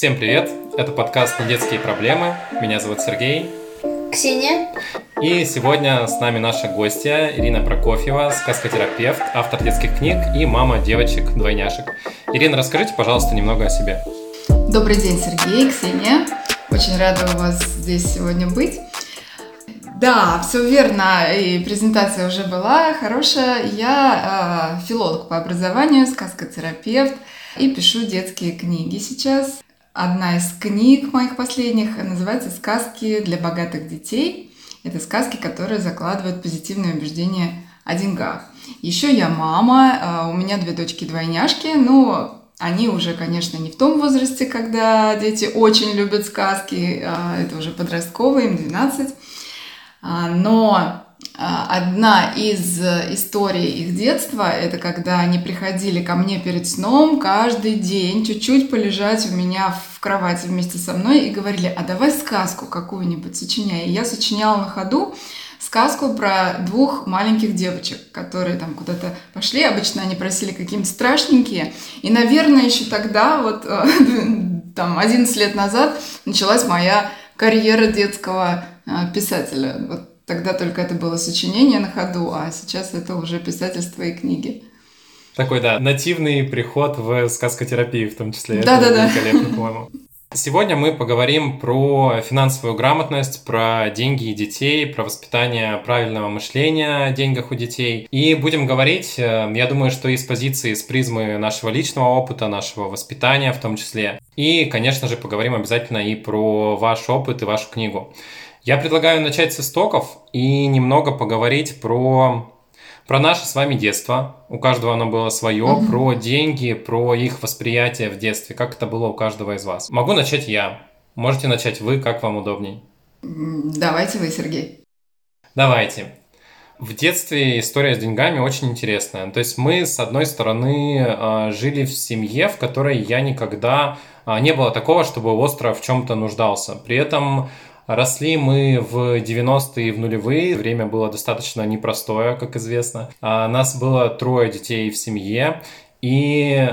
Всем привет! Это подкаст «Не детские проблемы». Меня зовут Сергей. Ксения. И сегодня с нами наша гостья Ирина Прокофьева, сказкотерапевт, автор детских книг и мама девочек-двойняшек. Ирина, расскажите, пожалуйста, немного о себе. Добрый день, Сергей, Ксения. Очень рада у вас здесь сегодня быть. Да, все верно, и презентация уже была хорошая. Я э, филолог по образованию, сказкотерапевт и пишу детские книги сейчас. Одна из книг моих последних называется «Сказки для богатых детей». Это сказки, которые закладывают позитивные убеждения о деньгах. Еще я мама, э, у меня две дочки-двойняшки, но они уже, конечно, не в том возрасте, когда дети очень любят сказки, э, это уже подростковые, им 12. А, но а, одна из историй их детства, это когда они приходили ко мне перед сном каждый день чуть-чуть полежать у меня в кровати вместе со мной и говорили, а давай сказку какую-нибудь сочиняй. И я сочиняла на ходу сказку про двух маленьких девочек, которые там куда-то пошли. Обычно они просили какие-нибудь страшненькие. И, наверное, еще тогда, вот там 11 лет назад, началась моя карьера детского а, писателя. Вот тогда только это было сочинение на ходу, а сейчас это уже писательство и книги. Такой, да, нативный приход в сказкотерапию в том числе. Да, это да, великолепно, да. по-моему. Сегодня мы поговорим про финансовую грамотность, про деньги и детей, про воспитание правильного мышления о деньгах у детей. И будем говорить, э, я думаю, что из позиции, с призмы нашего личного опыта, нашего воспитания в том числе. И, конечно же, поговорим обязательно и про ваш опыт и вашу книгу. Я предлагаю начать с истоков и немного поговорить про, про наше с вами детство. У каждого оно было свое, mm-hmm. про деньги, про их восприятие в детстве, как это было у каждого из вас. Могу начать я. Можете начать вы, как вам удобней. Давайте вы, Сергей. Давайте. В детстве история с деньгами очень интересная. То есть мы, с одной стороны, а, жили в семье, в которой я никогда а, не было такого, чтобы остро в чем-то нуждался. При этом Росли мы в 90-е и в нулевые. Время было достаточно непростое, как известно. А нас было трое детей в семье. И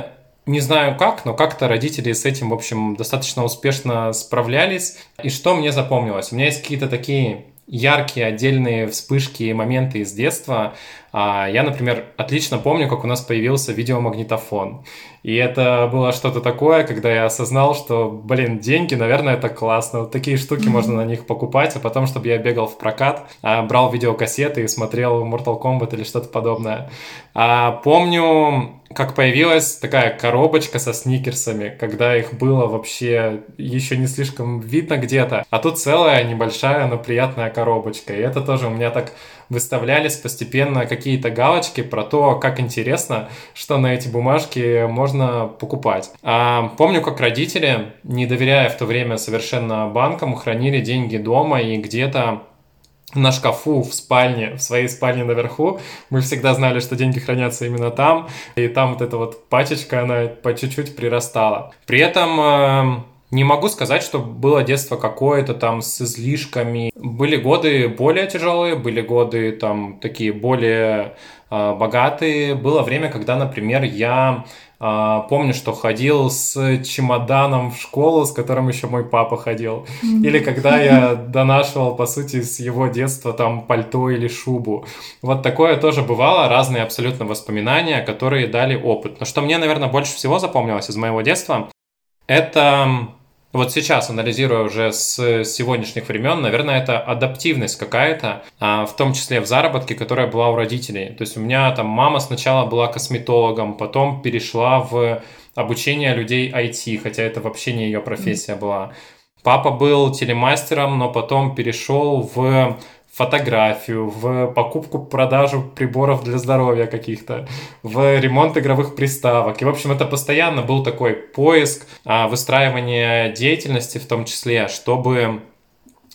не знаю как, но как-то родители с этим, в общем, достаточно успешно справлялись. И что мне запомнилось? У меня есть какие-то такие яркие отдельные вспышки и моменты из детства. А, я, например, отлично помню, как у нас появился видеомагнитофон. И это было что-то такое, когда я осознал, что, блин, деньги, наверное, это классно. Вот такие штуки mm-hmm. можно на них покупать, а потом, чтобы я бегал в прокат, а, брал видеокассеты и смотрел Mortal Kombat или что-то подобное. А, помню, как появилась такая коробочка со сникерсами, когда их было вообще еще не слишком видно где-то. А тут целая небольшая, но приятная коробочка. И это тоже у меня так выставлялись постепенно какие-то галочки про то, как интересно, что на эти бумажки можно покупать. А помню, как родители, не доверяя в то время совершенно банкам, хранили деньги дома и где-то на шкафу в спальне, в своей спальне наверху. Мы всегда знали, что деньги хранятся именно там, и там вот эта вот пачечка, она по чуть-чуть прирастала. При этом э, не могу сказать, что было детство какое-то там с излишками. Были годы более тяжелые, были годы там такие более э, богатые. Было время, когда, например, я а, помню, что ходил с чемоданом в школу, с которым еще мой папа ходил. Или когда я донашивал, по сути, с его детства там пальто или шубу. Вот такое тоже бывало, разные абсолютно воспоминания, которые дали опыт. Но что мне, наверное, больше всего запомнилось из моего детства, это вот сейчас, анализируя уже с сегодняшних времен, наверное, это адаптивность какая-то, а, в том числе в заработке, которая была у родителей. То есть у меня там мама сначала была косметологом, потом перешла в обучение людей IT, хотя это вообще не ее профессия была. Папа был телемастером, но потом перешел в фотографию, в покупку-продажу приборов для здоровья каких-то, в ремонт игровых приставок. И, в общем, это постоянно был такой поиск, а, выстраивание деятельности в том числе, чтобы,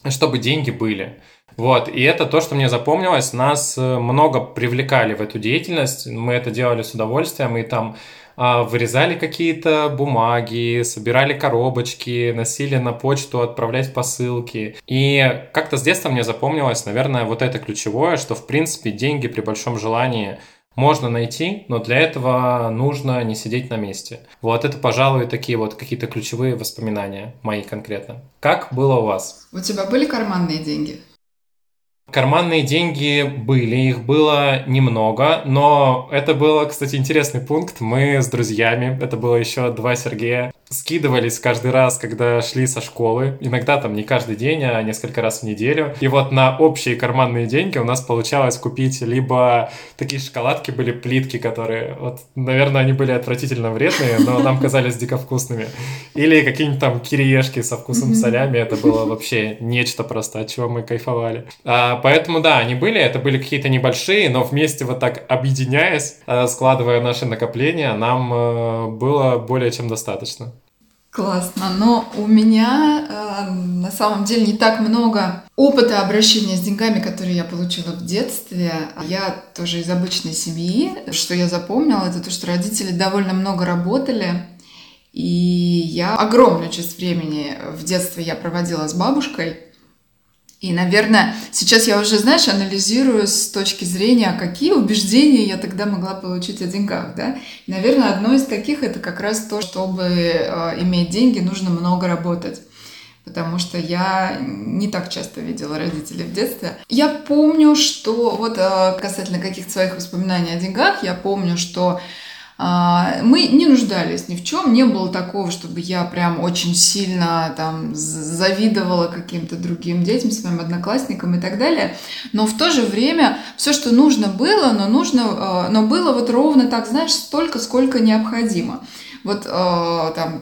чтобы деньги были. Вот, и это то, что мне запомнилось. Нас э, много привлекали в эту деятельность. Мы это делали с удовольствием, и там вырезали какие-то бумаги, собирали коробочки, носили на почту отправлять посылки. И как-то с детства мне запомнилось, наверное, вот это ключевое, что, в принципе, деньги при большом желании можно найти, но для этого нужно не сидеть на месте. Вот это, пожалуй, такие вот какие-то ключевые воспоминания мои конкретно. Как было у вас? У тебя были карманные деньги? Карманные деньги были, их было немного, но это был, кстати, интересный пункт. Мы с друзьями, это было еще два Сергея, скидывались каждый раз, когда шли со школы. Иногда там не каждый день, а несколько раз в неделю. И вот на общие карманные деньги у нас получалось купить либо такие шоколадки были, плитки, которые, вот, наверное, они были отвратительно вредные, но нам казались дико вкусными. Или какие-нибудь там кириешки со вкусом солями. Это было вообще нечто просто, от чего мы кайфовали. А, поэтому, да, они были, это были какие-то небольшие, но вместе вот так объединяясь, э, складывая наши накопления, нам э, было более чем достаточно. Классно, но у меня э, на самом деле не так много опыта обращения с деньгами, которые я получила в детстве. Я тоже из обычной семьи. Что я запомнила, это то, что родители довольно много работали. И я огромную часть времени в детстве я проводила с бабушкой. И, наверное, сейчас я уже, знаешь, анализирую с точки зрения, какие убеждения я тогда могла получить о деньгах, да. И, наверное, одно из таких это как раз то, чтобы э, иметь деньги, нужно много работать. Потому что я не так часто видела родителей в детстве. Я помню, что вот э, касательно каких-то своих воспоминаний о деньгах, я помню, что мы не нуждались ни в чем, не было такого, чтобы я прям очень сильно там завидовала каким-то другим детям, своим одноклассникам и так далее. Но в то же время все, что нужно было, но нужно, а, но было вот ровно так, знаешь, столько, сколько необходимо вот э, там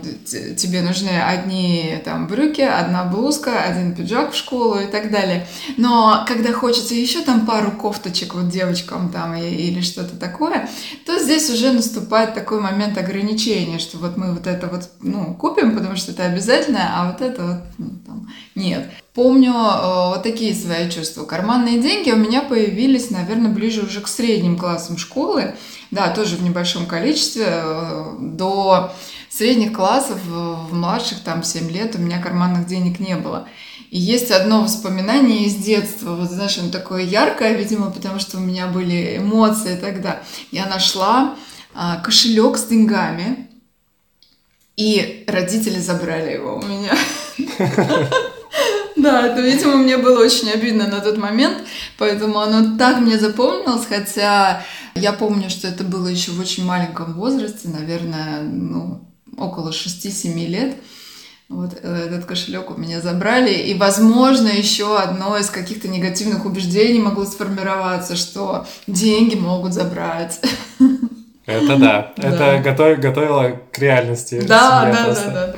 тебе нужны одни там брюки, одна блузка, один пиджак в школу и так далее. Но когда хочется еще там пару кофточек вот девочкам там и, или что-то такое, то здесь уже наступает такой момент ограничения, что вот мы вот это вот ну, купим, потому что это обязательно, а вот это вот ну, там, нет. Помню э, вот такие свои чувства. Карманные деньги у меня появились, наверное, ближе уже к средним классам школы. Да, тоже в небольшом количестве. Э, до средних классов, в младших, там, 7 лет у меня карманных денег не было. И есть одно воспоминание из детства, вот знаешь, оно такое яркое, видимо, потому что у меня были эмоции тогда. Я нашла а, кошелек с деньгами, и родители забрали его у меня. Да, это, видимо, мне было очень обидно на тот момент, поэтому оно так мне запомнилось, хотя я помню, что это было еще в очень маленьком возрасте, наверное, ну, около 6-7 лет. Вот э, этот кошелек у меня забрали, и, возможно, еще одно из каких-то негативных убеждений могло сформироваться, что деньги могут забрать. Это да, это готовило к реальности. Да, да, да, да.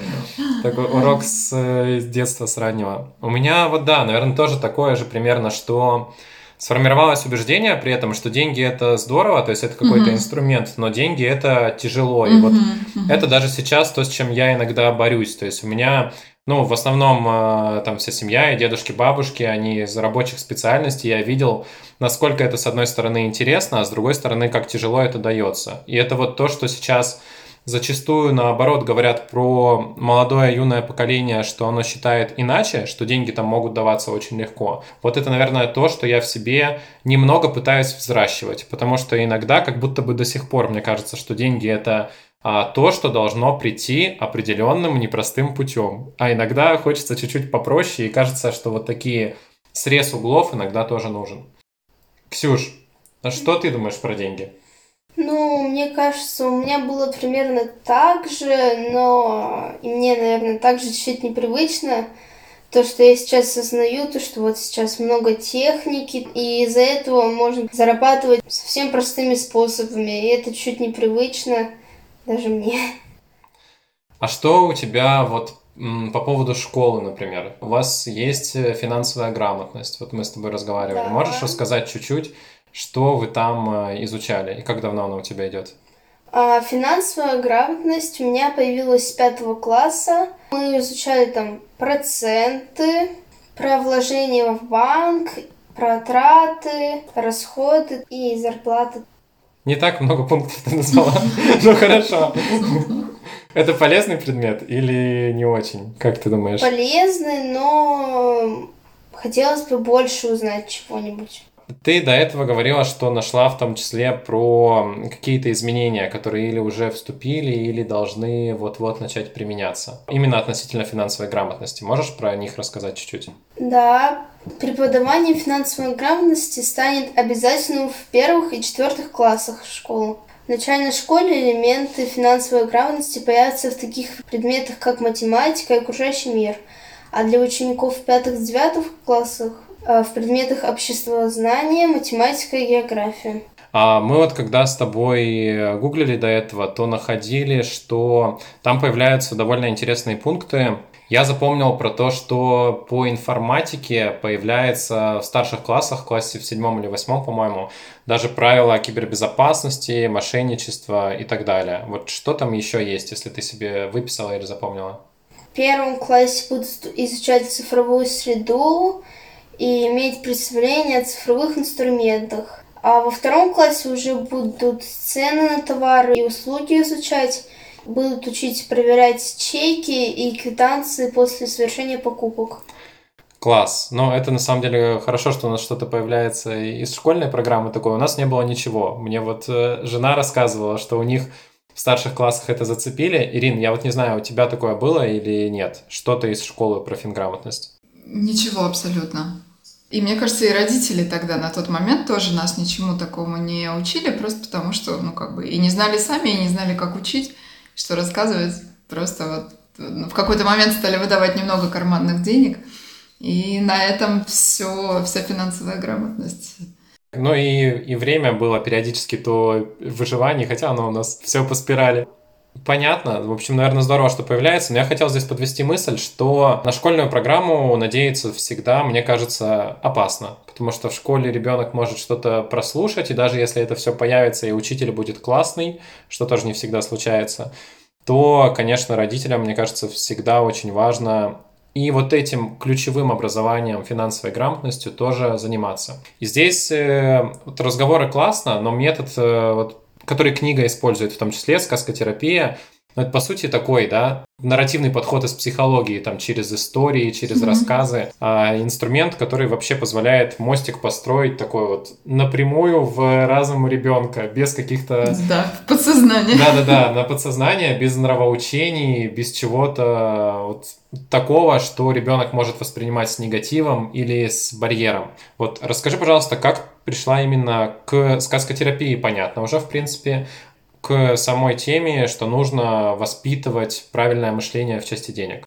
Такой урок с, э, с детства, с раннего. У меня вот да, наверное, тоже такое же примерно, что сформировалось убеждение при этом, что деньги это здорово, то есть это какой-то mm-hmm. инструмент, но деньги это тяжело. И mm-hmm. вот mm-hmm. это даже сейчас то, с чем я иногда борюсь. То есть у меня, ну, в основном э, там вся семья и дедушки, бабушки, они из рабочих специальностей, я видел, насколько это с одной стороны интересно, а с другой стороны, как тяжело это дается. И это вот то, что сейчас зачастую, наоборот, говорят про молодое юное поколение, что оно считает иначе, что деньги там могут даваться очень легко. Вот это, наверное, то, что я в себе немного пытаюсь взращивать, потому что иногда как будто бы до сих пор мне кажется, что деньги это а, то, что должно прийти определенным непростым путем. А иногда хочется чуть-чуть попроще, и кажется, что вот такие срез углов иногда тоже нужен. Ксюш, а что ты думаешь про деньги? Ну, мне кажется, у меня было примерно так же, но и мне, наверное, также чуть-чуть непривычно то, что я сейчас осознаю, то, что вот сейчас много техники, и из-за этого можно зарабатывать совсем простыми способами, и это чуть непривычно даже мне. А что у тебя вот по поводу школы, например? У вас есть финансовая грамотность, вот мы с тобой разговаривали. Да. Можешь рассказать чуть-чуть, что вы там э, изучали и как давно она у тебя идет? А, финансовая грамотность у меня появилась с пятого класса. Мы изучали там проценты, про вложения в банк, про траты, расходы и зарплаты. Не так много пунктов ты назвала, ну хорошо. Это полезный предмет или не очень? Как ты думаешь? Полезный, но хотелось бы больше узнать чего-нибудь. Ты до этого говорила, что нашла в том числе про какие-то изменения, которые или уже вступили, или должны вот-вот начать применяться. Именно относительно финансовой грамотности. Можешь про них рассказать чуть-чуть? Да, преподавание финансовой грамотности станет обязательным в первых и четвертых классах школы. В начальной школе элементы финансовой грамотности появятся в таких предметах, как математика и окружающий мир. А для учеников пятых-девятых классах в предметах обществознания, математика и география. А мы вот когда с тобой гуглили до этого, то находили, что там появляются довольно интересные пункты. Я запомнил про то, что по информатике появляется в старших классах, в классе в седьмом или восьмом, по-моему, даже правила кибербезопасности, мошенничества и так далее. Вот что там еще есть, если ты себе выписала или запомнила? В первом классе будут изучать цифровую среду, и иметь представление о цифровых инструментах. А во втором классе уже будут цены на товары и услуги изучать, будут учить проверять чеки и квитанции после совершения покупок. Класс. Но это на самом деле хорошо, что у нас что-то появляется из школьной программы такой. У нас не было ничего. Мне вот э, жена рассказывала, что у них в старших классах это зацепили. Ирин, я вот не знаю, у тебя такое было или нет? Что-то из школы про финграмотность? Ничего абсолютно. И мне кажется, и родители тогда на тот момент тоже нас ничему такому не учили, просто потому что, ну, как бы, и не знали сами, и не знали, как учить, что рассказывать. Просто вот ну, в какой-то момент стали выдавать немного карманных денег, и на этом все, вся финансовая грамотность. Ну и, и время было периодически то выживание, хотя оно у нас все по спирали. Понятно. В общем, наверное, здорово, что появляется. Но я хотел здесь подвести мысль, что на школьную программу надеяться всегда, мне кажется, опасно. Потому что в школе ребенок может что-то прослушать, и даже если это все появится, и учитель будет классный, что тоже не всегда случается, то, конечно, родителям, мне кажется, всегда очень важно и вот этим ключевым образованием, финансовой грамотностью тоже заниматься. И здесь э, вот разговоры классно, но метод э, вот который книга использует, в том числе сказкотерапия, но это, по сути, такой, да, нарративный подход из психологии, там, через истории, через mm-hmm. рассказы. А, инструмент, который вообще позволяет мостик построить такой вот напрямую в разум ребенка, без каких-то... Да, в подсознание. Да-да-да, на подсознание, без нравоучений, без чего-то вот такого, что ребенок может воспринимать с негативом или с барьером. Вот расскажи, пожалуйста, как пришла именно к сказкотерапии, понятно уже, в принципе, к самой теме, что нужно воспитывать правильное мышление в части денег.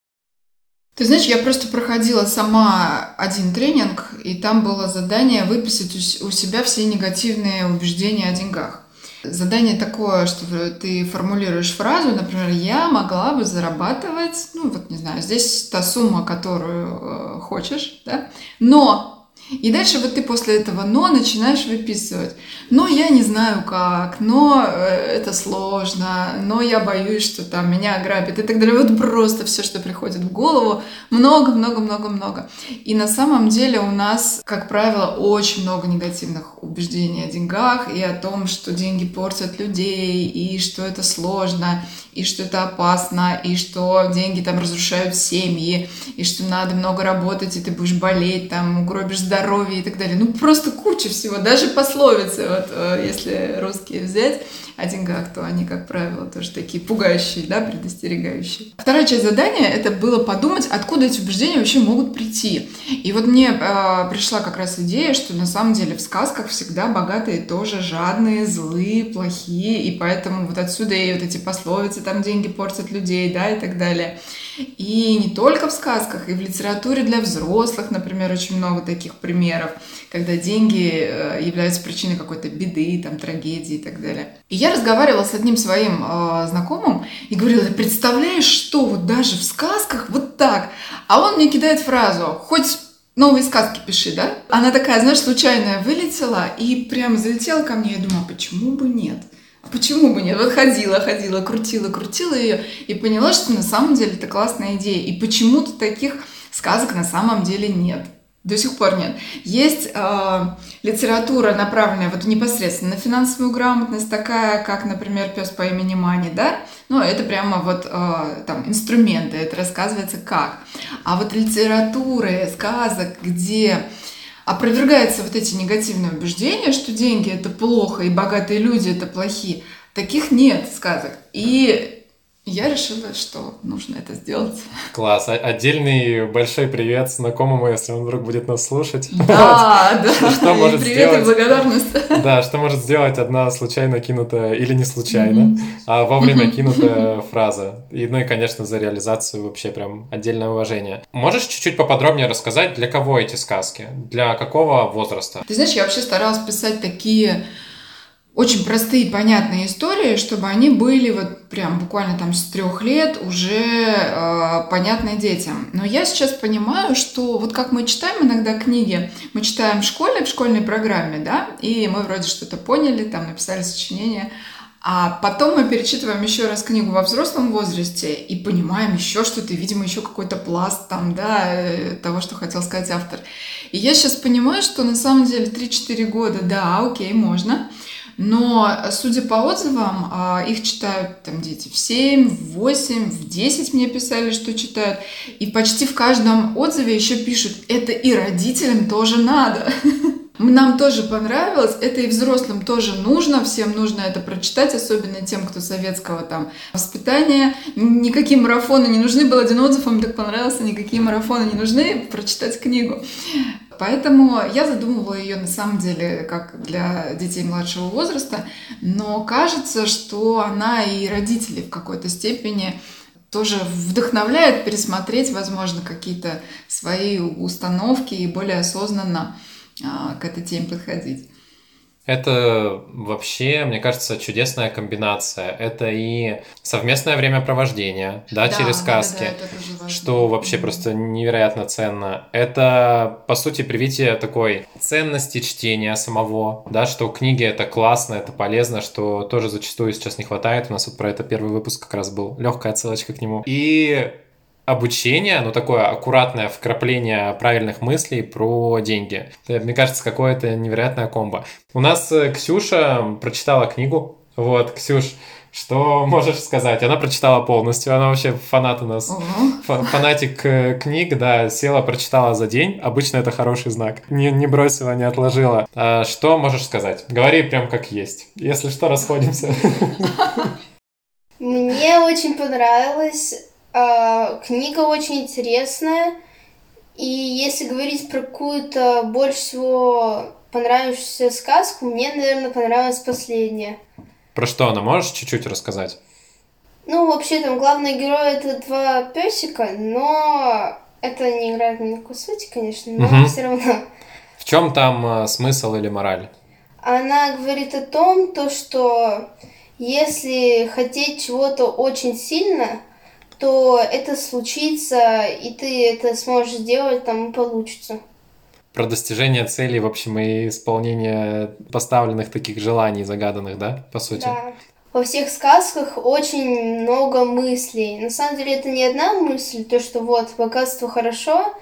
Ты знаешь, я просто проходила сама один тренинг, и там было задание выписать у себя все негативные убеждения о деньгах. Задание такое, что ты формулируешь фразу, например, я могла бы зарабатывать, ну вот не знаю, здесь та сумма, которую э, хочешь, да, но и дальше вот ты после этого «но» начинаешь выписывать. Но я не знаю как, но э, это сложно, но я боюсь, что там меня ограбят и так далее. Вот просто все, что приходит в голову, много-много-много-много. И на самом деле у нас, как правило, очень много негативных убеждений о деньгах и о том, что деньги портят людей, и что это сложно, и что это опасно, и что деньги там разрушают семьи, и что надо много работать, и ты будешь болеть, там угробишь здоровье и так далее. Ну, просто куча всего. Даже пословицы, вот э, если русские взять, о деньгах, то они, как правило, тоже такие пугающие, да, предостерегающие. Вторая часть задания — это было подумать, откуда эти убеждения вообще могут прийти. И вот мне э, пришла как раз идея, что на самом деле в сказках всегда богатые тоже жадные, злые, плохие, и поэтому вот отсюда и вот эти пословицы, там деньги портят людей, да, и так далее. И не только в сказках, и в литературе для взрослых, например, очень много таких примеров, когда деньги э, являются причиной какой-то беды, там, трагедии и так далее. И я разговаривала с одним своим э, знакомым и говорила, представляешь, что вот даже в сказках вот так. А он мне кидает фразу, хоть новые сказки пиши, да? Она такая, знаешь, случайная вылетела и прям залетела ко мне. Я думаю, а почему бы нет? Почему бы нет? Вот ходила, ходила, крутила, крутила ее и поняла, что на самом деле это классная идея. И почему-то таких сказок на самом деле нет. До сих пор нет. Есть э, литература, направленная вот непосредственно на финансовую грамотность, такая, как, например, пес по имени Мани, да? Ну, это прямо вот э, там инструменты, это рассказывается как. А вот литературы, сказок, где опровергаются вот эти негативные убеждения, что деньги это плохо и богатые люди это плохие. Таких нет сказок. И я решила, что нужно это сделать. Класс. Отдельный большой привет знакомому, если он вдруг будет нас слушать. Да, да. Что может привет сделать... и благодарность. Да, что может сделать одна случайно кинутая, или не случайно, а вовремя кинутая фраза. И, ну и, конечно, за реализацию вообще прям отдельное уважение. Можешь чуть-чуть поподробнее рассказать, для кого эти сказки? Для какого возраста? Ты знаешь, я вообще старалась писать такие очень простые, понятные истории, чтобы они были вот прям буквально там с трех лет уже э, понятны детям. Но я сейчас понимаю, что вот как мы читаем иногда книги, мы читаем в школе, в школьной программе, да, и мы вроде что-то поняли, там написали сочинение, а потом мы перечитываем еще раз книгу во взрослом возрасте и понимаем еще что-то, видимо, еще какой-то пласт там, да, э, того, что хотел сказать автор. И я сейчас понимаю, что на самом деле 3-4 года, да, окей, можно, но, судя по отзывам, а, их читают там дети в 7, в 8, в 10 мне писали, что читают. И почти в каждом отзыве еще пишут, это и родителям тоже надо. Нам тоже понравилось, это и взрослым тоже нужно, всем нужно это прочитать, особенно тем, кто советского там воспитания. Никакие марафоны не нужны, был один отзыв, вам так понравился, никакие марафоны не нужны, прочитать книгу. Поэтому я задумывала ее на самом деле как для детей младшего возраста, но кажется, что она и родителей в какой-то степени тоже вдохновляет пересмотреть, возможно, какие-то свои установки и более осознанно а, к этой теме подходить. Это вообще, мне кажется, чудесная комбинация. Это и совместное времяпровождение, да, Да, через да, сказки, да, важно. что вообще просто невероятно ценно. Это, по сути, привитие такой ценности чтения самого, да, что книги это классно, это полезно, что тоже зачастую сейчас не хватает. У нас вот про это первый выпуск как раз был, легкая отсылочка к нему. И обучение, ну такое аккуратное вкрапление правильных мыслей про деньги. Это, мне кажется, какое-то невероятное комбо. У нас э, Ксюша прочитала книгу. Вот, Ксюш, что можешь сказать? Она прочитала полностью, она вообще фанат у нас. Фа- Фанатик э, книг, да, села, прочитала за день. Обычно это хороший знак. Не, не бросила, не отложила. А что можешь сказать? Говори прям как есть. Если что, расходимся. Мне очень понравилось. А, Книга очень интересная. И если говорить про какую-то больше всего понравившуюся сказку, мне, наверное, понравилась последняя. Про что она? Можешь чуть-чуть рассказать? Ну, вообще, там главные герои это два песика, но это не играет никакой сути, конечно, но Мгм. все равно. В чем там э, смысл или мораль? Она говорит о том, то, что если хотеть чего-то очень сильно, то это случится, и ты это сможешь сделать, там и получится. Про достижение целей, в общем, и исполнение поставленных таких желаний загаданных, да, по сути? Да. Во всех сказках очень много мыслей. На самом деле это не одна мысль, то, что вот богатство хорошо,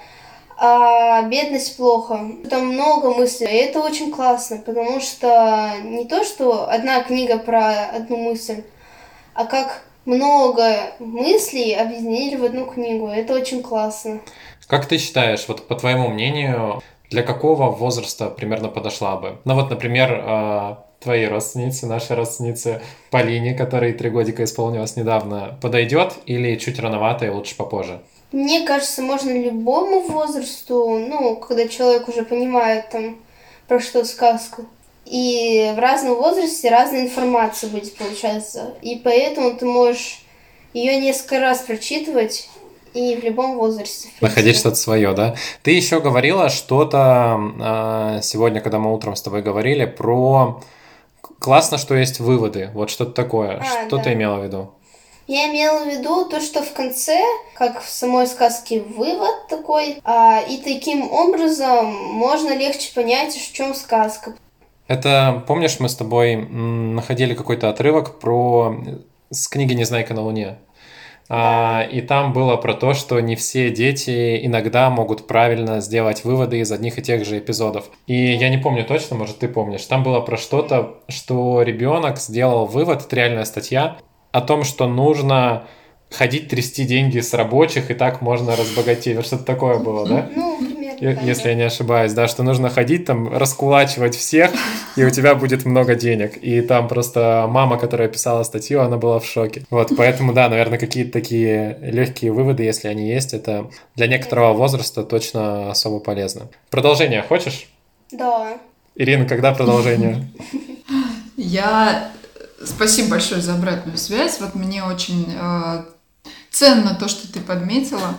а бедность плохо. Там много мыслей, и это очень классно, потому что не то, что одна книга про одну мысль, а как много мыслей объединили в одну книгу. Это очень классно. Как ты считаешь, вот по твоему мнению, для какого возраста примерно подошла бы? Ну вот, например, э, твои родственницы, наши родственницы Полине, которой три годика исполнилось недавно, подойдет или чуть рановато и лучше попозже? Мне кажется, можно любому возрасту, ну, когда человек уже понимает там, про что сказка. И в разном возрасте разная информация будет получаться. И поэтому ты можешь ее несколько раз прочитывать и в любом возрасте. в. Находить что-то свое, да? Ты еще говорила что-то э, сегодня, когда мы утром с тобой говорили, про классно, что есть выводы. Вот что-то такое. А, что да. ты имела в виду? Я имела в виду то, что в конце, как в самой сказке, вывод такой, а, и таким образом можно легче понять, в чем сказка. Это, помнишь, мы с тобой находили какой-то отрывок про с книги «Незнайка на Луне». А, и там было про то, что не все дети иногда могут правильно сделать выводы из одних и тех же эпизодов. И я не помню точно, может, ты помнишь. Там было про что-то, что ребенок сделал вывод, это реальная статья, о том, что нужно ходить трясти деньги с рабочих, и так можно разбогатеть. Что-то такое было, да? Ну, если я не ошибаюсь, да, что нужно ходить там, раскулачивать всех, и у тебя будет много денег. И там просто мама, которая писала статью, она была в шоке. Вот, поэтому, да, наверное, какие-то такие легкие выводы, если они есть, это для некоторого возраста точно особо полезно. Продолжение хочешь? Да. Ирина, когда продолжение? Я спасибо большое за обратную связь. Вот мне очень э, ценно то, что ты подметила.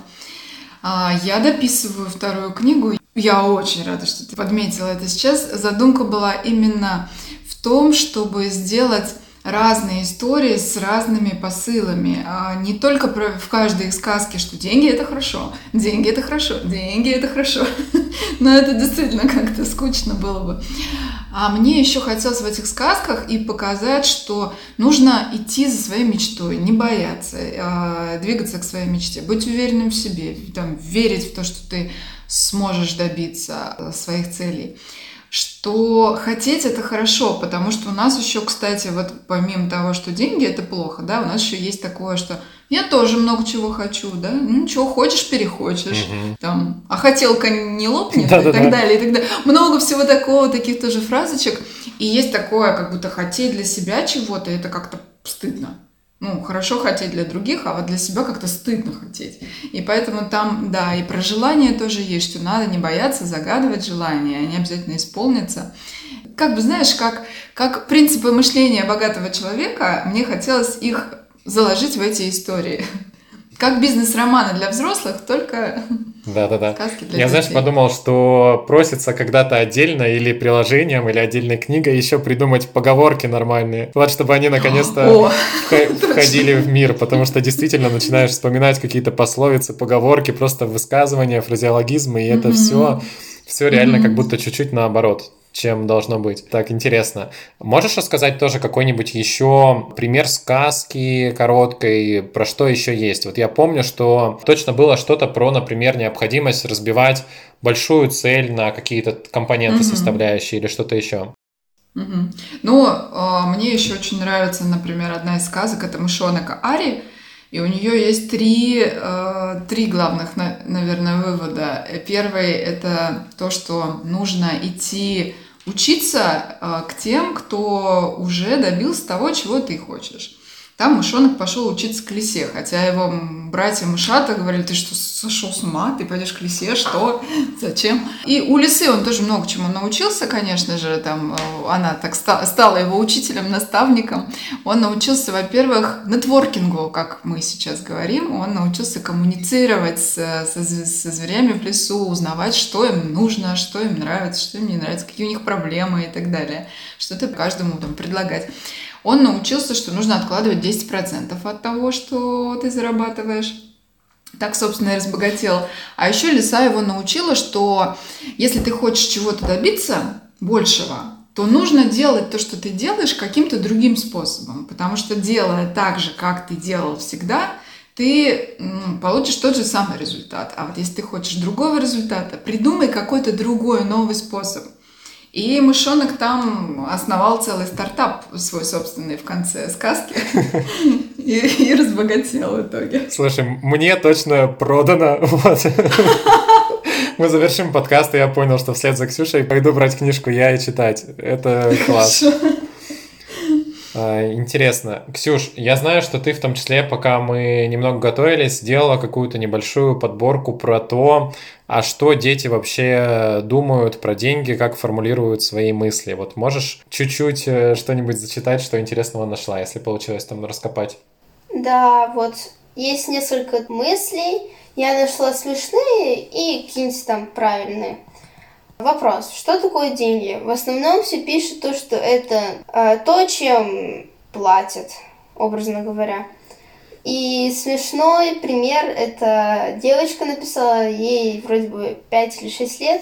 А, я дописываю вторую книгу. Я очень рада, что ты подметила это сейчас. Задумка была именно в том, чтобы сделать разные истории с разными посылами. А не только про, в каждой сказке, что деньги это хорошо, деньги это хорошо, деньги это хорошо. Но это действительно как-то скучно было бы. А мне еще хотелось в этих сказках и показать, что нужно идти за своей мечтой, не бояться, а двигаться к своей мечте, быть уверенным в себе, там, верить в то, что ты сможешь добиться своих целей что хотеть это хорошо, потому что у нас еще, кстати, вот помимо того, что деньги это плохо, да, у нас еще есть такое, что я тоже много чего хочу, да, ну чего хочешь, перехочешь, Мгм. там, а хотелка не лопнет и так далее, и так далее. Много всего такого, таких тоже фразочек, и есть такое, как будто хотеть для себя чего-то, это как-то стыдно. Ну, хорошо хотеть для других, а вот для себя как-то стыдно хотеть. И поэтому там, да, и про желание тоже есть, что надо не бояться загадывать желания, они обязательно исполнятся. Как бы, знаешь, как, как принципы мышления богатого человека, мне хотелось их заложить в эти истории. Как бизнес-романы для взрослых, только Да-да-да. сказки для Я, знаешь, детей. подумал, что просится когда-то отдельно или приложением, или отдельной книгой еще придумать поговорки нормальные. Вот, чтобы они наконец-то входили в мир, потому что действительно начинаешь вспоминать какие-то пословицы, поговорки, просто высказывания, фразеологизмы, и это все, все реально как будто чуть-чуть наоборот чем должно быть. Так, интересно. Можешь рассказать тоже какой-нибудь еще пример сказки короткой, про что еще есть? Вот я помню, что точно было что-то про, например, необходимость разбивать большую цель на какие-то компоненты, Мгм. составляющие или что-то еще. Мгм. Ну, а, мне еще очень нравится, например, одна из сказок, это мышонок Ари, и у нее есть три, э, три главных, на- наверное, вывода. Первый – это то, что нужно идти учиться э, к тем, кто уже добился того, чего ты хочешь. Там мышонок пошел учиться к лисе, хотя его братья мышата говорили, ты что, сошел с ума, ты пойдешь к лисе, что, зачем? И у лисы он тоже много чему научился, конечно же, там э, она так ста- стала его учителем, наставником. Он научился, во-первых, нетворкингу, как мы сейчас говорим, он научился коммуницировать со, зв- со зверями в лесу, узнавать, что им нужно, что им нравится, что им не нравится, какие у них проблемы и так далее, что-то каждому там предлагать. Он научился, что нужно откладывать 10% от того, что ты зарабатываешь. Так, собственно, и разбогател. А еще лиса его научила, что если ты хочешь чего-то добиться большего, то нужно делать то, что ты делаешь, каким-то другим способом. Потому что делая так же, как ты делал всегда, ты получишь тот же самый результат. А вот если ты хочешь другого результата, придумай какой-то другой новый способ. И мышонок там основал целый стартап свой собственный в конце сказки и, и разбогател в итоге. Слушай, мне точно продано. Вот. Мы завершим подкаст, и я понял, что вслед за Ксюшей пойду брать книжку я и читать. Это класс. А, Интересно. Ксюш, я знаю, что ты в том числе, пока мы немного готовились, сделала какую-то небольшую подборку про то, а что дети вообще думают про деньги, как формулируют свои мысли. Вот можешь чуть-чуть э, что-нибудь зачитать, что интересного нашла, если получилось там раскопать? Да, вот есть несколько мыслей. Я нашла смешные и какие-нибудь там правильные. Вопрос. Что такое деньги? В основном все пишут то, что это э, то, чем платят, образно говоря. И смешной пример, это девочка написала, ей вроде бы 5 или 6 лет.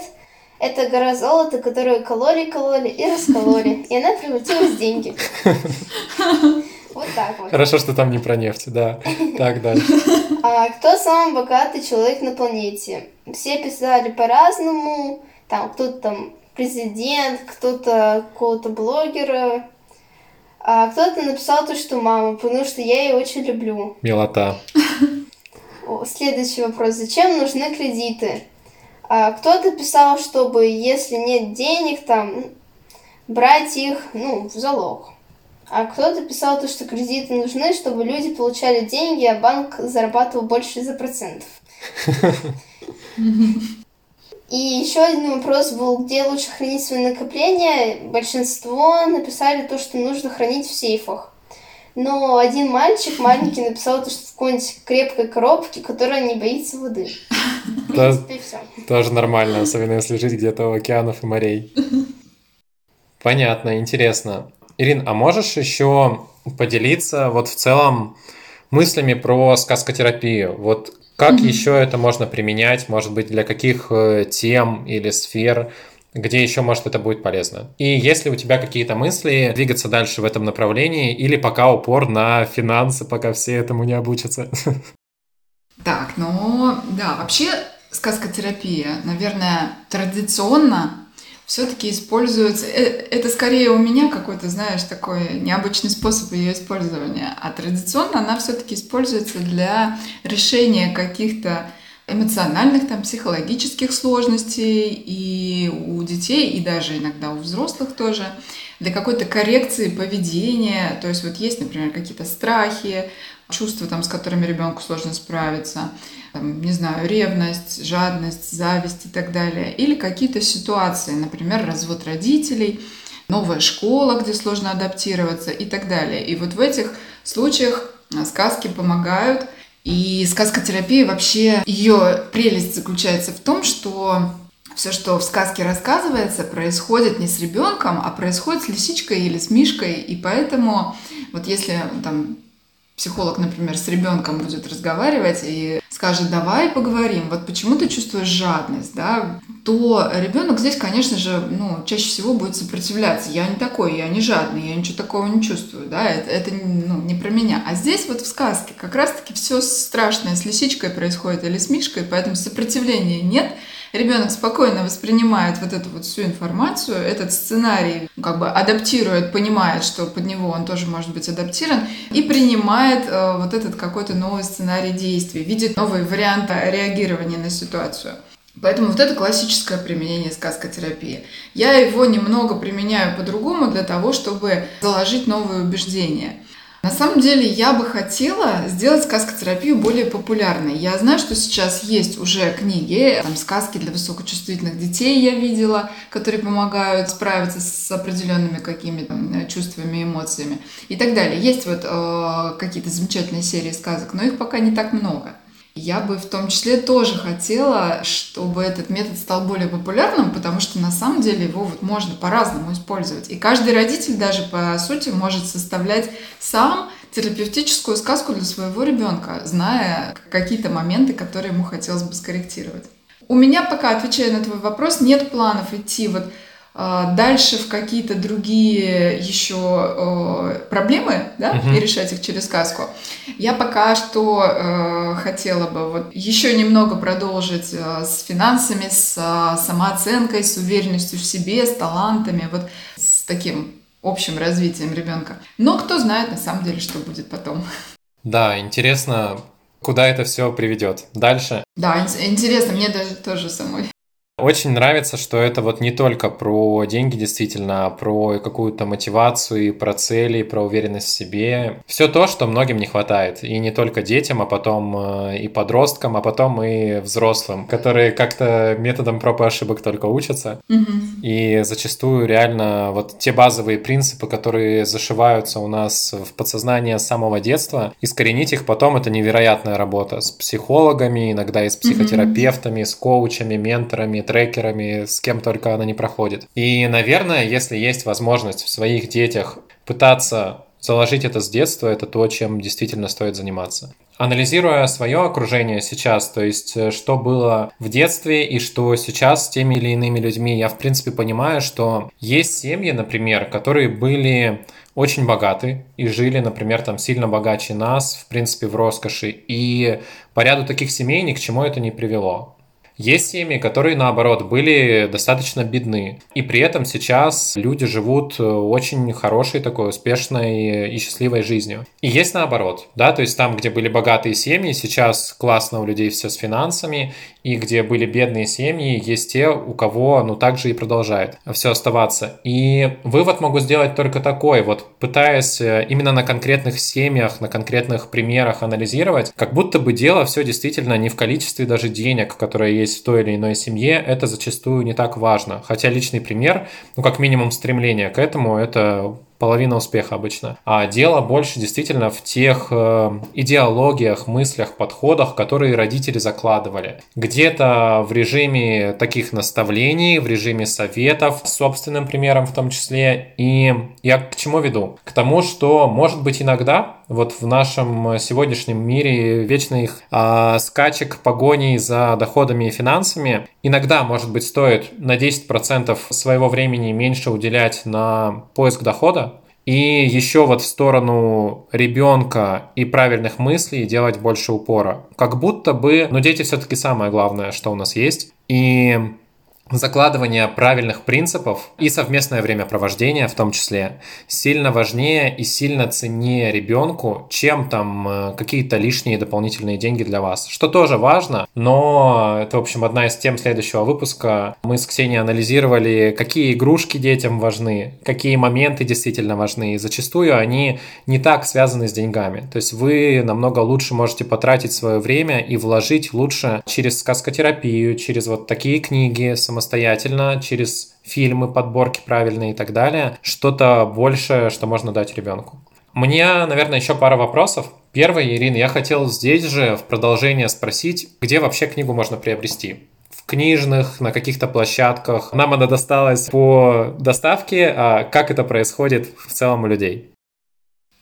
Это гора золота, которую кололи-кололи и раскололи. И она превратилась в деньги. Вот так вот. Хорошо, что там не про нефть, да. Так, дальше. А кто самый богатый человек на планете? Все писали по-разному. Там кто-то там президент, кто-то какого-то блогера. А кто-то написал то, что мама, потому что я ее очень люблю. Милота. Следующий вопрос. Зачем нужны кредиты? А кто-то писал, чтобы если нет денег, там, брать их, ну, в залог. А кто-то писал то, что кредиты нужны, чтобы люди получали деньги, а банк зарабатывал больше из-за процентов. И еще один вопрос был, где лучше хранить свои накопления. Большинство написали то, что нужно хранить в сейфах. Но один мальчик маленький написал то, что в какой-нибудь крепкой коробке, которая не боится воды. В принципе, все. Тоже нормально, особенно если жить где-то у океанов и морей. Понятно, интересно. Ирин, а можешь еще поделиться вот в целом мыслями про сказкотерапию? Вот как mm-hmm. еще это можно применять, может быть, для каких э, тем или сфер, где еще, может, это будет полезно? И есть ли у тебя какие-то мысли двигаться дальше в этом направлении или пока упор на финансы, пока все этому не обучатся? Так, ну да, вообще сказкотерапия, наверное, традиционно все-таки используется... Э, это скорее у меня какой-то, знаешь, такой необычный способ ее использования. А традиционно она все-таки используется для решения каких-то эмоциональных, там, психологических сложностей и у детей, и даже иногда у взрослых тоже, для какой-то коррекции поведения. То есть вот есть, например, какие-то страхи, чувства, там, с которыми ребенку сложно справиться там, не знаю, ревность, жадность, зависть и так далее. Или какие-то ситуации, например, развод родителей, новая школа, где сложно адаптироваться и так далее. И вот в этих случаях а, сказки помогают. И сказкотерапия вообще, ее прелесть заключается в том, что все, что в сказке рассказывается, происходит не с ребенком, а происходит с лисичкой или с мишкой. И поэтому вот если там психолог, например, с ребенком будет разговаривать и скажет, давай поговорим, вот почему ты чувствуешь жадность, да, то ребенок здесь, конечно же, ну, чаще всего будет сопротивляться. Я не такой, я не жадный, я ничего такого не чувствую, да, это, это ну, не про меня. А здесь вот в сказке как раз-таки все страшное с лисичкой происходит или с мишкой, поэтому сопротивления нет – ребенок спокойно воспринимает вот эту вот всю информацию, этот сценарий как бы адаптирует, понимает, что под него он тоже может быть адаптирован, и принимает э, вот этот какой-то новый сценарий действий, видит новые варианты реагирования на ситуацию. Поэтому вот это классическое применение сказкотерапии. Я его немного применяю по-другому для того, чтобы заложить новые убеждения. На самом деле я бы хотела сделать сказкотерапию более популярной. Я знаю, что сейчас есть уже книги, там, сказки для высокочувствительных детей я видела, которые помогают справиться с определенными какими-то чувствами, эмоциями и так далее. Есть вот э, какие-то замечательные серии сказок, но их пока не так много. Я бы в том числе тоже хотела, чтобы этот метод стал более популярным, потому что на самом деле его вот можно по-разному использовать. И каждый родитель даже по сути может составлять сам терапевтическую сказку для своего ребенка, зная какие-то моменты, которые ему хотелось бы скорректировать. У меня пока, отвечая на твой вопрос, нет планов идти вот дальше в какие-то другие еще проблемы, да, uh-huh. и решать их через сказку. Я пока что э, хотела бы вот еще немного продолжить э, с финансами, с э, самооценкой, с уверенностью в себе, с талантами, вот с таким общим развитием ребенка. Но кто знает на самом деле, что будет потом. Да, интересно, куда это все приведет. Дальше. Да, интересно, мне даже тоже самой. Очень нравится, что это вот не только про деньги действительно, а про какую-то мотивацию, про цели, про уверенность в себе. Все то, что многим не хватает. И не только детям, а потом э, и подросткам, а потом и взрослым, которые как-то методом проб и ошибок только учатся. Угу. И зачастую реально вот те базовые принципы, которые зашиваются у нас в подсознание с самого детства, искоренить их потом это невероятная работа с психологами, иногда и с психотерапевтами, угу. с коучами, менторами, трекерами, с кем только она не проходит. И, наверное, если есть возможность в своих детях пытаться заложить это с детства, это то, чем действительно стоит заниматься. Анализируя свое окружение сейчас, то есть э, что было в детстве и что сейчас с теми или иными людьми, я в принципе понимаю, что есть семьи, например, которые были очень богаты и жили, например, там сильно богаче нас, в принципе, в роскоши. И по ряду таких семей ни к чему это не привело. Есть семьи, которые, наоборот, были достаточно бедны. И при этом сейчас люди живут э, очень хорошей, такой успешной и счастливой жизнью. И есть наоборот, да, то есть там, где были богатые семьи, сейчас классно у людей все с финансами, и где были бедные семьи, есть те, у кого, ну, также и продолжает все оставаться. И вывод могу сделать только такой, вот пытаясь э, именно на конкретных семьях, на конкретных примерах анализировать, как будто бы дело все действительно не в количестве даже денег, которые есть в той или иной семье, это зачастую не так важно. Хотя личный пример, ну, как минимум стремление к этому, это половина успеха обычно. А дело больше действительно в тех э, идеологиях, мыслях, подходах, которые родители закладывали. Где-то в режиме таких наставлений, в режиме советов, собственным примером в том числе. И я к чему веду? К тому, что, может быть, иногда вот в нашем сегодняшнем мире вечных э, скачек, погоней за доходами и финансами, иногда, может быть, стоит на 10% своего времени меньше уделять на поиск дохода, и еще вот в сторону ребенка и правильных мыслей делать больше упора. Как будто бы, ну, дети все-таки самое главное, что у нас есть. И закладывание правильных принципов и совместное времяпровождение в том числе сильно важнее и сильно ценнее ребенку, чем там э, какие-то лишние дополнительные деньги для вас. Что тоже важно, но это, в общем, одна из тем следующего выпуска. Мы с Ксенией анализировали, какие игрушки детям важны, какие моменты действительно важны. И зачастую они не так связаны с деньгами. То есть вы намного лучше можете потратить свое время и вложить лучше через сказкотерапию, через вот такие книги, самостоятельно через фильмы, подборки правильные и так далее, что-то большее, что можно дать ребенку. Мне, наверное, еще пара вопросов. Первый, Ирина, я хотел здесь же в продолжение спросить, где вообще книгу можно приобрести? В книжных, на каких-то площадках. Нам она досталась по доставке, а как это происходит в целом у людей?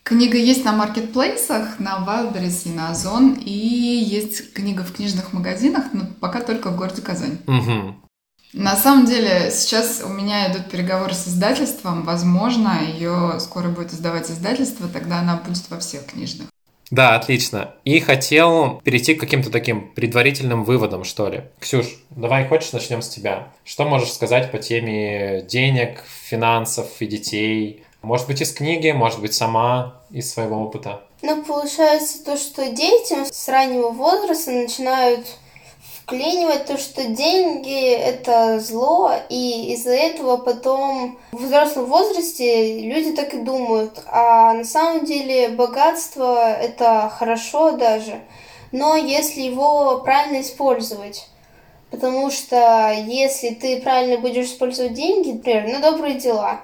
Книга есть на маркетплейсах, на Wildberries и на Озон, и есть книга в книжных магазинах, но пока только в городе Казань. Угу. На самом деле, сейчас у меня идут переговоры с издательством. Возможно, ее скоро будет издавать издательство, тогда она будет во всех книжных. Да, отлично. И хотел перейти к каким-то таким предварительным выводам, что ли. Ксюш, давай хочешь начнем с тебя. Что можешь сказать по теме денег, финансов и детей? Может быть, из книги, может быть, сама из своего опыта. Ну, получается то, что детям с раннего возраста начинают вклинивать то, что деньги – это зло, и из-за этого потом в взрослом возрасте люди так и думают. А на самом деле богатство – это хорошо даже, но если его правильно использовать. Потому что если ты правильно будешь использовать деньги, например, на добрые дела,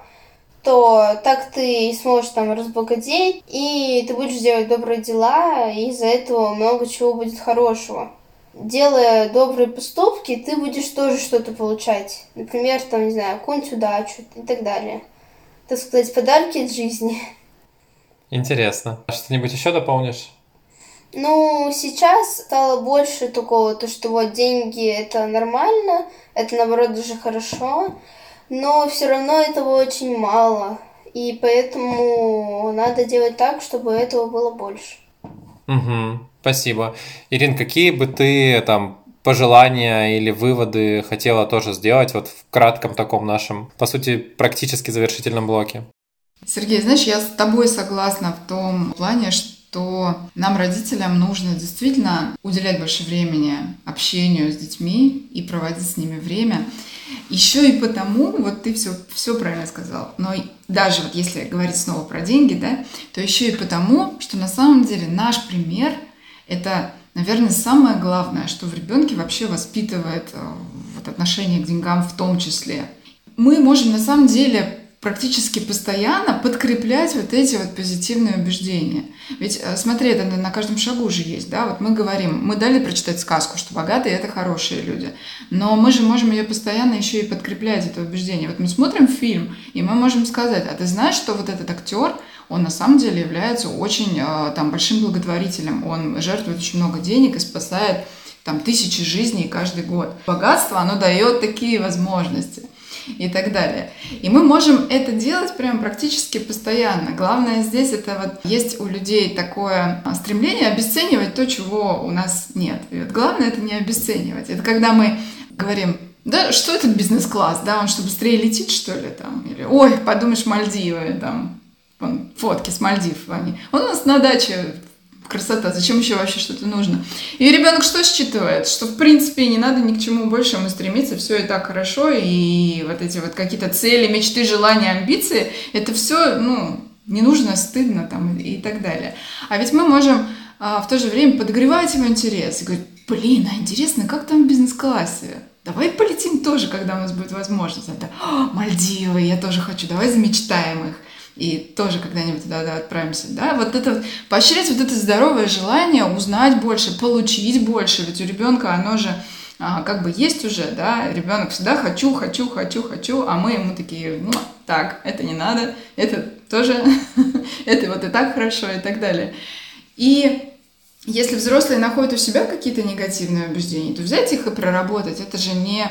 то так ты сможешь там разбогатеть, и ты будешь делать добрые дела, и из-за этого много чего будет хорошего делая добрые поступки, ты будешь тоже что-то получать. Например, там, не знаю, какую-нибудь удачу и так далее. Так сказать, подарки от жизни. Интересно. А что-нибудь еще дополнишь? Ну, сейчас стало больше такого, то, что вот деньги это нормально, это наоборот даже хорошо, но все равно этого очень мало. И поэтому надо делать так, чтобы этого было больше. Угу. Спасибо. Ирин, какие бы ты там пожелания или выводы хотела тоже сделать вот в кратком таком нашем, по сути, практически завершительном блоке? Сергей, знаешь, я с тобой согласна в том плане, что нам, родителям, нужно действительно уделять больше времени общению с детьми и проводить с ними время. Еще и потому, вот ты все, все правильно сказал, но даже вот если говорить снова про деньги, да, то еще и потому, что на самом деле наш пример – это, наверное, самое главное, что в ребенке вообще воспитывает э, вот отношение к деньгам в том числе. Мы можем на самом деле практически постоянно подкреплять вот эти вот позитивные убеждения. Ведь э, смотри, это на каждом шагу же есть, да, вот мы говорим, мы дали прочитать сказку, что богатые – это хорошие люди, но мы же можем ее постоянно еще и подкреплять, это убеждение. Вот мы смотрим фильм, и мы можем сказать, а ты знаешь, что вот этот актер, он на самом деле является очень э, там, большим благотворителем. Он жертвует очень много денег и спасает там, тысячи жизней каждый год. Богатство, оно дает такие возможности и так далее. И мы можем это делать прям практически постоянно. Главное здесь это вот есть у людей такое стремление обесценивать то, чего у нас нет. И вот главное это не обесценивать. Это когда мы говорим, да, что этот бизнес-класс, да, он что, быстрее летит, что ли, там, или, ой, подумаешь, Мальдивы, там, вон, фотки с Мальдив, они. Он у нас на даче красота, зачем еще вообще что-то нужно? И ребенок что считывает? Что, в принципе, не надо ни к чему большему стремиться, все и так хорошо, и вот эти вот какие-то цели, мечты, желания, амбиции, это все, ну, не нужно, стыдно там и, и так далее. А ведь мы можем а, в то же время подогревать его интерес и говорить, блин, а интересно, как там в бизнес-классе? Давай полетим тоже, когда у нас будет возможность. Это Мальдивы, я тоже хочу, давай замечтаем их. И тоже когда-нибудь туда да, отправимся. Да? Вот это, поощрять вот это здоровое желание узнать больше, получить больше. Ведь у ребенка оно же а, как бы есть уже, да, ребенок всегда хочу, хочу, хочу, хочу, а мы ему такие, так, это не надо, это тоже, это вот и так хорошо и так далее. И если взрослые находят у себя какие-то негативные убеждения, то взять их и проработать, это же не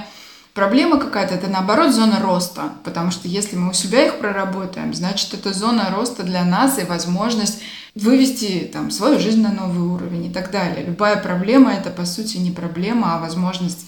проблема какая-то, это наоборот зона роста, потому что если мы у себя их проработаем, значит это зона роста для нас и возможность вывести там свою жизнь на новый уровень и так далее. Любая проблема это по сути не проблема, а возможность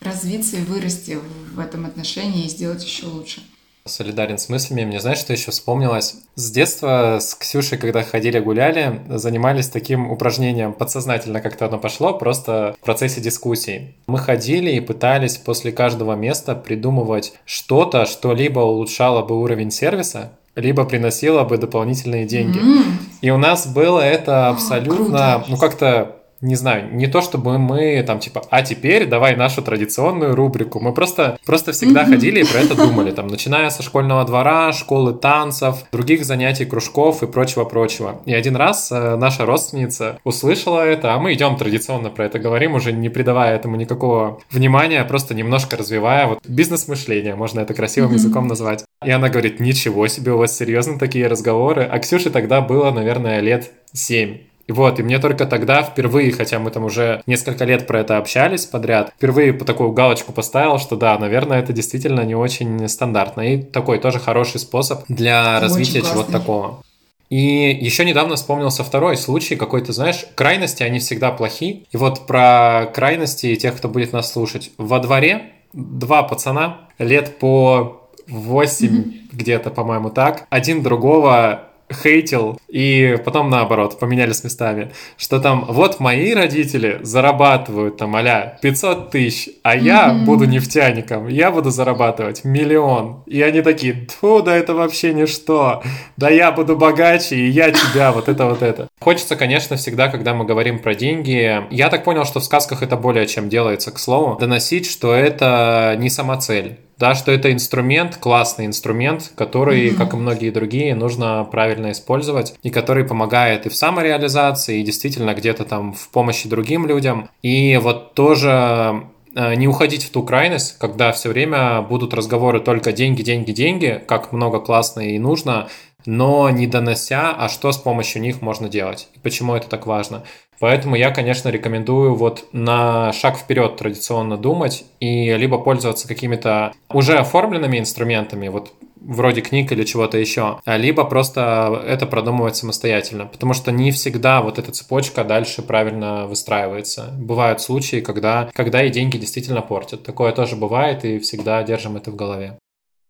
развиться и вырасти в этом отношении и сделать еще лучше солидарен с мыслями. Мне знаешь, что еще вспомнилось? С детства с Ксюшей, когда ходили гуляли, занимались таким упражнением. Подсознательно как-то оно пошло, просто в процессе дискуссий. Мы ходили и пытались после каждого места придумывать что-то, что либо улучшало бы уровень сервиса, либо приносило бы дополнительные деньги. Mm. И у нас было это абсолютно, О, ну как-то не знаю, не то чтобы мы там типа, а теперь давай нашу традиционную рубрику. Мы просто, просто всегда mm-hmm. ходили и про это думали, там, начиная со школьного двора, школы танцев, других занятий, кружков и прочего-прочего. И один раз э, наша родственница услышала это, а мы идем традиционно про это говорим, уже не придавая этому никакого внимания, просто немножко развивая вот бизнес-мышление, можно это красивым mm-hmm. языком назвать. И она говорит, ничего себе, у вас серьезно такие разговоры. А Ксюше тогда было, наверное, лет семь. И вот, и мне только тогда впервые, хотя мы там уже несколько лет про это общались подряд, впервые по такую галочку поставил, что да, наверное, это действительно не очень стандартно. И такой тоже хороший способ для очень развития чего-то такого. И еще недавно вспомнился второй случай какой-то, знаешь, крайности, они всегда плохи. И вот про крайности тех, кто будет нас слушать. Во дворе два пацана лет по 8 где-то, по-моему, так, один другого хейтил, и потом наоборот, поменялись местами, что там вот мои родители зарабатывают там а 500 тысяч, а я mm-hmm. буду нефтяником, я буду зарабатывать миллион. И они такие, тьфу, да это вообще ничто, да я буду богаче, и я тебя, вот это вот это. Хочется, конечно, всегда, когда мы говорим про деньги, я так понял, что в сказках это более чем делается, к слову, доносить, что это не сама цель да, что это инструмент, классный инструмент, который, mm-hmm. как и многие другие, нужно правильно использовать, и который помогает и в самореализации, и действительно где-то там в помощи другим людям. И вот тоже э, не уходить в ту крайность, когда все время будут разговоры только деньги, деньги, деньги, как много классно и нужно, но не донося, а что с помощью них можно делать, и почему это так важно. Поэтому я, конечно, рекомендую вот на шаг вперед традиционно думать и либо пользоваться какими-то уже оформленными инструментами, вот вроде книг или чего-то еще, либо просто это продумывать самостоятельно, потому что не всегда вот эта цепочка дальше правильно выстраивается. Бывают случаи, когда, когда и деньги действительно портят. Такое тоже бывает, и всегда держим это в голове.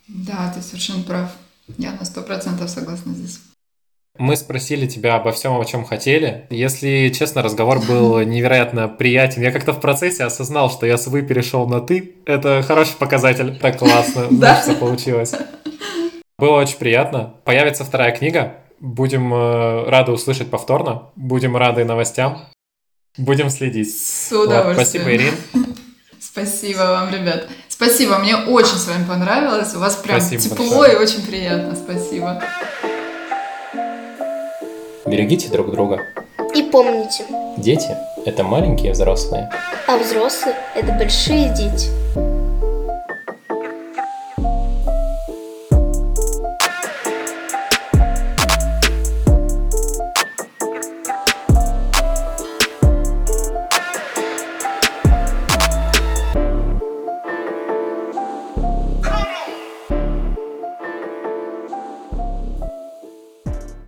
Да, ты совершенно прав. Я на сто процентов согласна здесь. Мы спросили тебя обо всем, о чем хотели. Если честно, разговор был невероятно приятен. Я как-то в процессе осознал, что я с «вы» перешел на «ты». Это хороший показатель. Так классно. Да. Что получилось. Было очень приятно. Появится вторая книга. Будем э, рады услышать повторно. Будем рады новостям. Будем следить. С удовольствием. Вот, спасибо, Ирин. Спасибо вам, ребят. Спасибо, мне очень с вами понравилось. У вас прям Спасибо тепло большое. и очень приятно. Спасибо. Берегите друг друга. И помните. Дети – это маленькие взрослые. А взрослые – это большие дети.